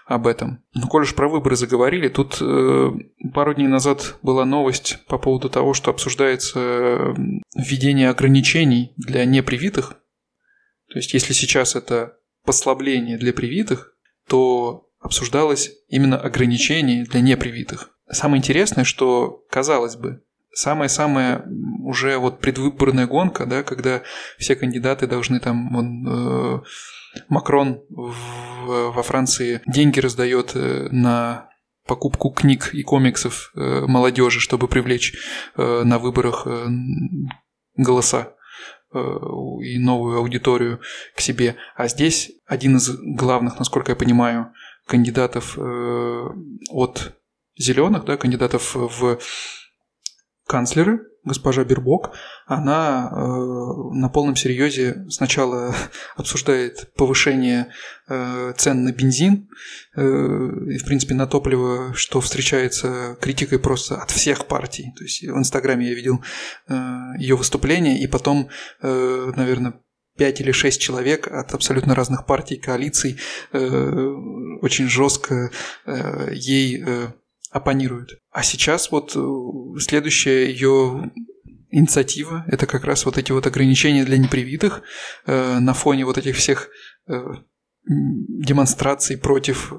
об этом. Ну, коль уж про выборы заговорили, тут э, пару дней назад была новость по поводу того, что обсуждается э, введение ограничений для непривитых. То есть, если сейчас это послабление для привитых, то обсуждалось именно ограничение для непривитых. Самое интересное, что, казалось бы, самая-самая уже вот предвыборная гонка, да, когда все кандидаты должны там, он, э, Макрон в, во Франции деньги раздает э, на покупку книг и комиксов э, молодежи, чтобы привлечь э, на выборах э, голоса э, и новую аудиторию к себе. А здесь один из главных, насколько я понимаю, кандидатов э, от зеленых, да, кандидатов в канцлеры, госпожа Бербок, она э, на полном серьезе сначала обсуждает повышение э, цен на бензин э, и, в принципе, на топливо, что встречается критикой просто от всех партий. То есть в Инстаграме я видел э, ее выступление, и потом, э, наверное, пять или шесть человек от абсолютно разных партий, коалиций э, очень жестко э, ей э, оппонирует. А сейчас вот э, следующая ее инициатива – это как раз вот эти вот ограничения для непривитых э, на фоне вот этих всех э, демонстраций против э,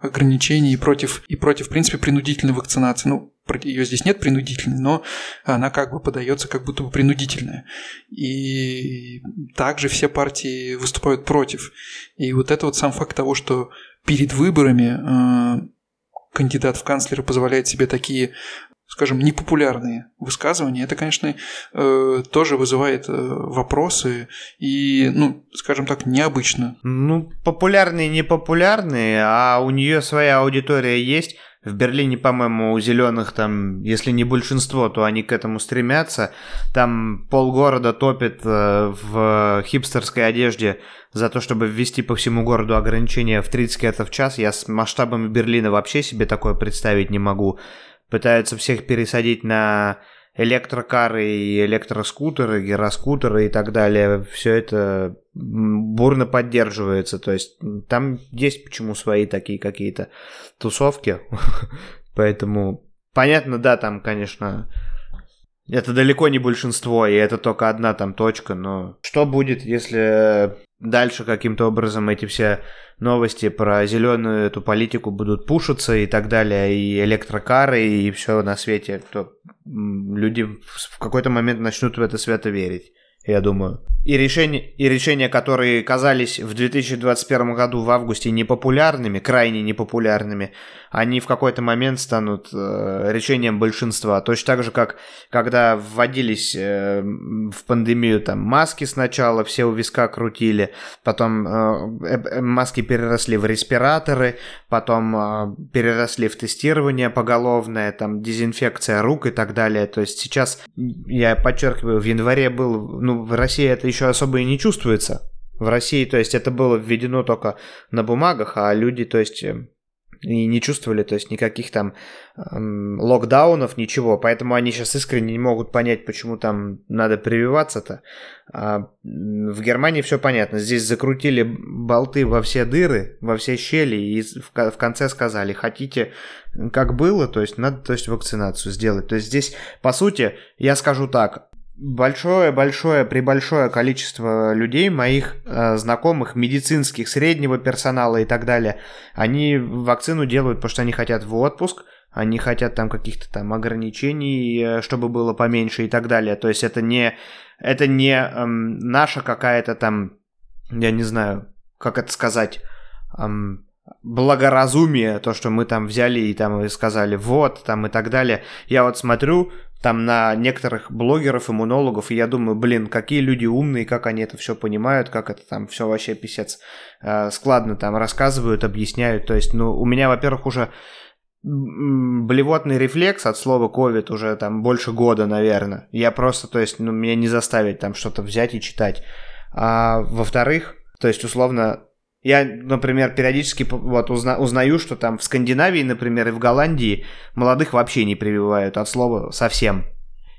ограничений и против, и против, в принципе, принудительной вакцинации. Ну, ее здесь нет принудительной, но она как бы подается как будто бы принудительная. И также все партии выступают против. И вот это вот сам факт того, что перед выборами э, кандидат в канцлеры позволяет себе такие скажем, непопулярные высказывания, это, конечно, э, тоже вызывает э, вопросы и, ну, скажем так, необычно. Ну, популярные, непопулярные, а у нее своя аудитория есть. В Берлине, по-моему, у зеленых там, если не большинство, то они к этому стремятся. Там полгорода топит э, в хипстерской одежде за то, чтобы ввести по всему городу ограничения в 30 км в час. Я с масштабами Берлина вообще себе такое представить не могу пытаются всех пересадить на электрокары и электроскутеры, гироскутеры и так далее. Все это бурно поддерживается. То есть там есть почему свои такие какие-то тусовки. Поэтому понятно, да, там, конечно, это далеко не большинство, и это только одна там точка, но что будет, если дальше каким-то образом эти все новости про зеленую эту политику будут пушиться и так далее, и электрокары, и все на свете, то люди в какой-то момент начнут в это свято верить я думаю. И решения, и решения, которые казались в 2021 году в августе непопулярными, крайне непопулярными, они в какой-то момент станут э, решением большинства. Точно так же, как когда вводились э, в пандемию там маски сначала, все у виска крутили, потом э, э, э маски переросли в респираторы, потом э, переросли в тестирование поголовное, там дезинфекция рук и так далее. То есть сейчас, я подчеркиваю, в январе был, ну, в России это еще особо и не чувствуется. В России, то есть, это было введено только на бумагах, а люди, то есть, э, и не чувствовали, то есть никаких там эм, локдаунов, ничего. Поэтому они сейчас искренне не могут понять, почему там надо прививаться-то. А в Германии все понятно. Здесь закрутили болты во все дыры, во все щели, и в, в конце сказали, хотите как было, то есть надо то есть, вакцинацию сделать. То есть здесь, по сути, я скажу так, большое-большое, прибольшое количество людей, моих э, знакомых, медицинских, среднего персонала и так далее, они вакцину делают, потому что они хотят в отпуск, они хотят там каких-то там ограничений, э, чтобы было поменьше и так далее. То есть это не, это не эм, наша какая-то там, я не знаю, как это сказать, эм, благоразумие, то, что мы там взяли и там и сказали вот, там и так далее. Я вот смотрю, там на некоторых блогеров, иммунологов, и я думаю, блин, какие люди умные, как они это все понимают, как это там все вообще писец э, складно там рассказывают, объясняют. То есть, ну, у меня, во-первых, уже блевотный рефлекс от слова ковид уже там больше года, наверное. Я просто, то есть, ну, меня не заставить там что-то взять и читать. А во-вторых, то есть, условно, я, например, периодически вот узна, узнаю, что там в Скандинавии, например, и в Голландии молодых вообще не прививают от слова совсем.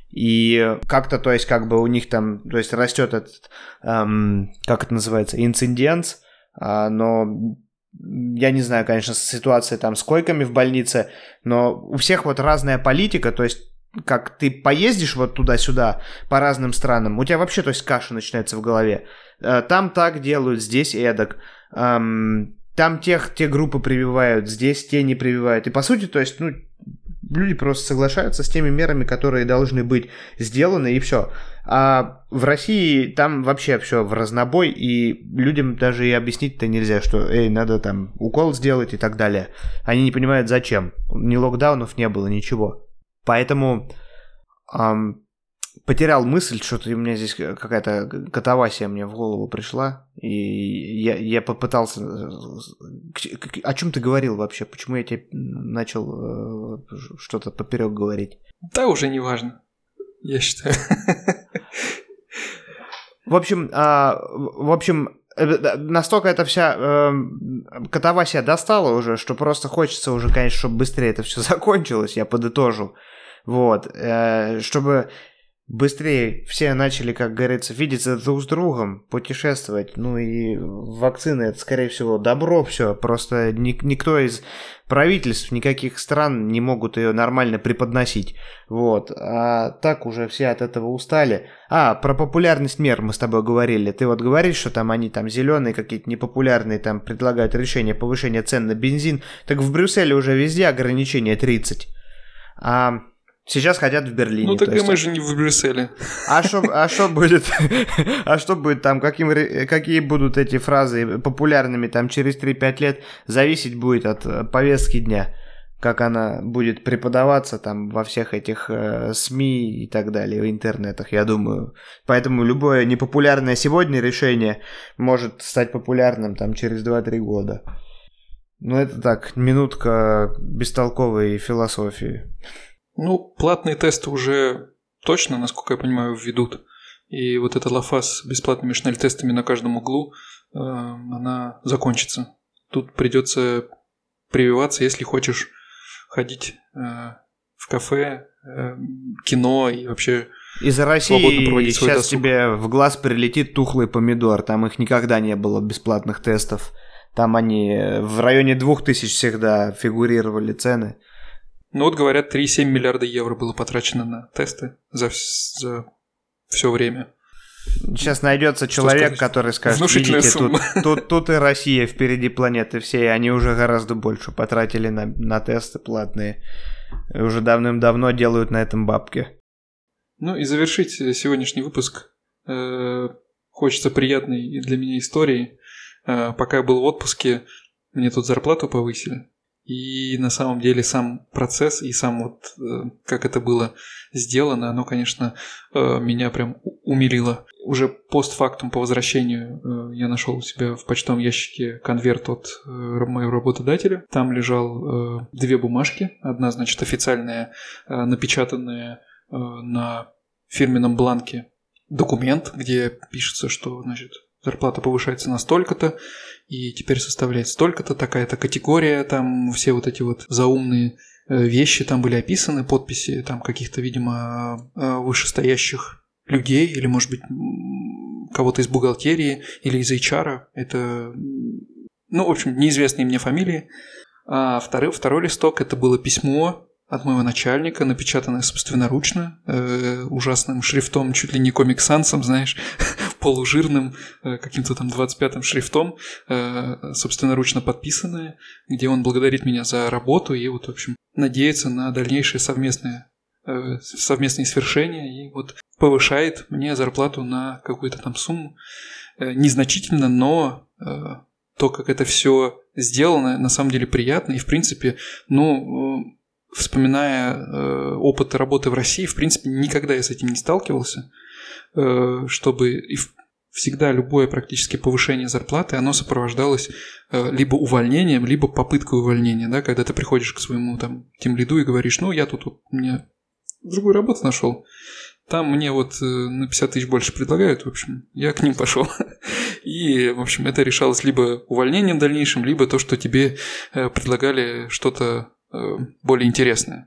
И как-то, то есть, как бы у них там, то есть, растет этот, эм, как это называется, инциденс, э, но я не знаю, конечно, ситуация там с койками в больнице, но у всех вот разная политика, то есть как ты поездишь вот туда-сюда по разным странам, у тебя вообще, то есть, каша начинается в голове. Э, там так делают, здесь эдак. Там тех, те группы прививают, здесь те не прививают. И по сути, то есть, ну, люди просто соглашаются с теми мерами, которые должны быть сделаны, и все. А в России там вообще все в разнобой, и людям даже и объяснить-то нельзя, что, эй, надо там укол сделать и так далее. Они не понимают, зачем. Ни локдаунов не было, ничего. Поэтому эм, потерял мысль, что-то у меня здесь какая-то катавасия мне в голову пришла, и я, я попытался... О чем ты говорил вообще? Почему я тебе начал э, что-то поперек говорить? Да, уже не важно, я считаю. В общем, а, в общем, э, настолько эта вся э, катавасия достала уже, что просто хочется уже, конечно, чтобы быстрее это все закончилось, я подытожу. Вот, э, чтобы быстрее все начали, как говорится, видеться друг с другом, путешествовать. Ну и вакцины это, скорее всего, добро все. Просто ни, никто из правительств никаких стран не могут ее нормально преподносить. Вот. А так уже все от этого устали. А, про популярность мер мы с тобой говорили. Ты вот говоришь, что там они там зеленые какие-то непопулярные там предлагают решение повышения цен на бензин. Так в Брюсселе уже везде ограничение 30. А Сейчас хотят в Берлине. Ну так и мы же не в Брюсселе. А что а шо будет? а что будет там? Каким, какие будут эти фразы популярными там через 3-5 лет? Зависеть будет от э, повестки дня. Как она будет преподаваться там во всех этих э, СМИ и так далее, в интернетах, я думаю. Поэтому любое непопулярное сегодня решение может стать популярным там через 2-3 года. Ну это так, минутка бестолковой философии. Ну, платные тесты уже точно, насколько я понимаю, введут. И вот эта лафа с бесплатными шнель-тестами на каждом углу, э, она закончится. Тут придется прививаться, если хочешь ходить э, в кафе, э, кино и вообще из России сейчас досуг. тебе в глаз прилетит тухлый помидор. Там их никогда не было бесплатных тестов. Там они в районе двух тысяч всегда фигурировали цены. Ну вот говорят, 3,7 миллиарда евро было потрачено на тесты за, за все время. Сейчас найдется человек, который скажет, видите, тут, тут, тут и Россия впереди планеты всей, они уже гораздо больше потратили на, на тесты платные. И уже давным-давно делают на этом бабки. Ну и завершить сегодняшний выпуск э, хочется приятной для меня истории. Э, пока я был в отпуске, мне тут зарплату повысили. И на самом деле сам процесс и сам вот э, как это было сделано, оно, конечно, э, меня прям умилило. Уже постфактум по возвращению э, я нашел у себя в почтовом ящике конверт от моего работодателя. Там лежал две бумажки. Одна, значит, официальная, напечатанная на фирменном бланке документ, где пишется, что, значит, зарплата повышается на столько-то, и теперь составляет столько-то, такая-то категория, там все вот эти вот заумные э, вещи там были описаны, подписи там каких-то, видимо, э, вышестоящих людей, или, может быть, кого-то из бухгалтерии, или из HR. Это, ну, в общем, неизвестные мне фамилии. А второй, второй листок – это было письмо от моего начальника, напечатанное собственноручно, э, ужасным шрифтом, чуть ли не комиксансом, знаешь, полужирным, э, каким-то там 25-м шрифтом, э, собственноручно подписанное, где он благодарит меня за работу и вот, в общем, надеется на дальнейшее совместное э, совместные свершения и вот повышает мне зарплату на какую-то там сумму. Незначительно, но то, как это все сделано, на самом деле приятно. И, в принципе, ну, вспоминая опыт работы в России, в принципе, никогда я с этим не сталкивался, чтобы и всегда любое практически повышение зарплаты, оно сопровождалось э, либо увольнением, либо попыткой увольнения, да, когда ты приходишь к своему там тем лиду и говоришь, ну, я тут вот, мне другую работу нашел, там мне вот э, на 50 тысяч больше предлагают, в общем, я к ним пошел. И, в общем, это решалось либо увольнением дальнейшим, либо то, что тебе э, предлагали что-то Э, более интересное э,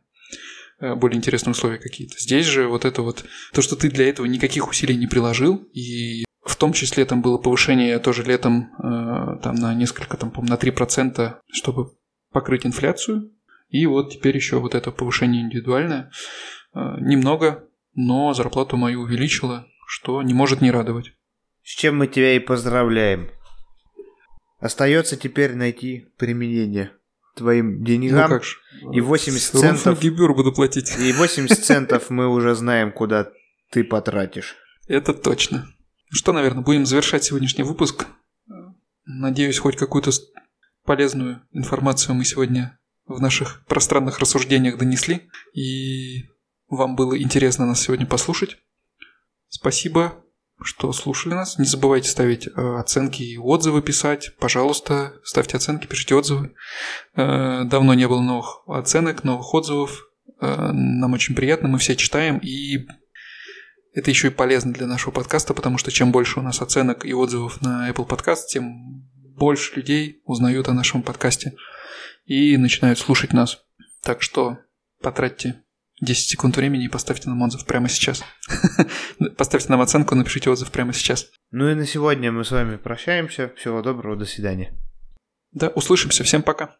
более интересные условия какие-то. Здесь же вот это вот, то, что ты для этого никаких усилий не приложил, и в том числе там было повышение тоже летом э, там на несколько, там, по на 3%, чтобы покрыть инфляцию, и вот теперь еще вот это повышение индивидуальное. Немного, но зарплату мою увеличило, что не может не радовать. С чем мы тебя и поздравляем. Остается теперь найти применение твоим деньгам. Ну как ж, и 80 центов... Гибюр буду платить. И 80 центов мы уже знаем, куда ты потратишь. Это точно. Что, наверное, будем завершать сегодняшний выпуск. Надеюсь, хоть какую-то полезную информацию мы сегодня в наших пространных рассуждениях донесли. И вам было интересно нас сегодня послушать. Спасибо что слушали нас. Не забывайте ставить э, оценки и отзывы писать. Пожалуйста, ставьте оценки, пишите отзывы. Э, давно не было новых оценок, новых отзывов. Э, нам очень приятно, мы все читаем, и это еще и полезно для нашего подкаста, потому что чем больше у нас оценок и отзывов на Apple Podcast, тем больше людей узнают о нашем подкасте и начинают слушать нас. Так что потратьте 10 секунд времени и поставьте нам отзыв прямо сейчас. Поставьте нам оценку, напишите отзыв прямо сейчас. Ну и на сегодня мы с вами прощаемся. Всего доброго, до свидания. Да, услышимся. Всем пока.